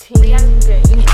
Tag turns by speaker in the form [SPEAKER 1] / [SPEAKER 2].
[SPEAKER 1] Team